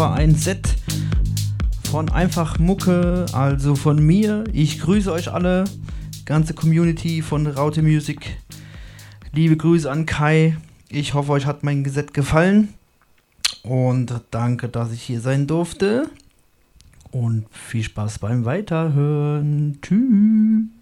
war ein Set von einfach Mucke, also von mir. Ich grüße euch alle, ganze Community von Raute Music. Liebe Grüße an Kai. Ich hoffe, euch hat mein Set gefallen. Und danke, dass ich hier sein durfte. Und viel Spaß beim Weiterhören. Tschüss.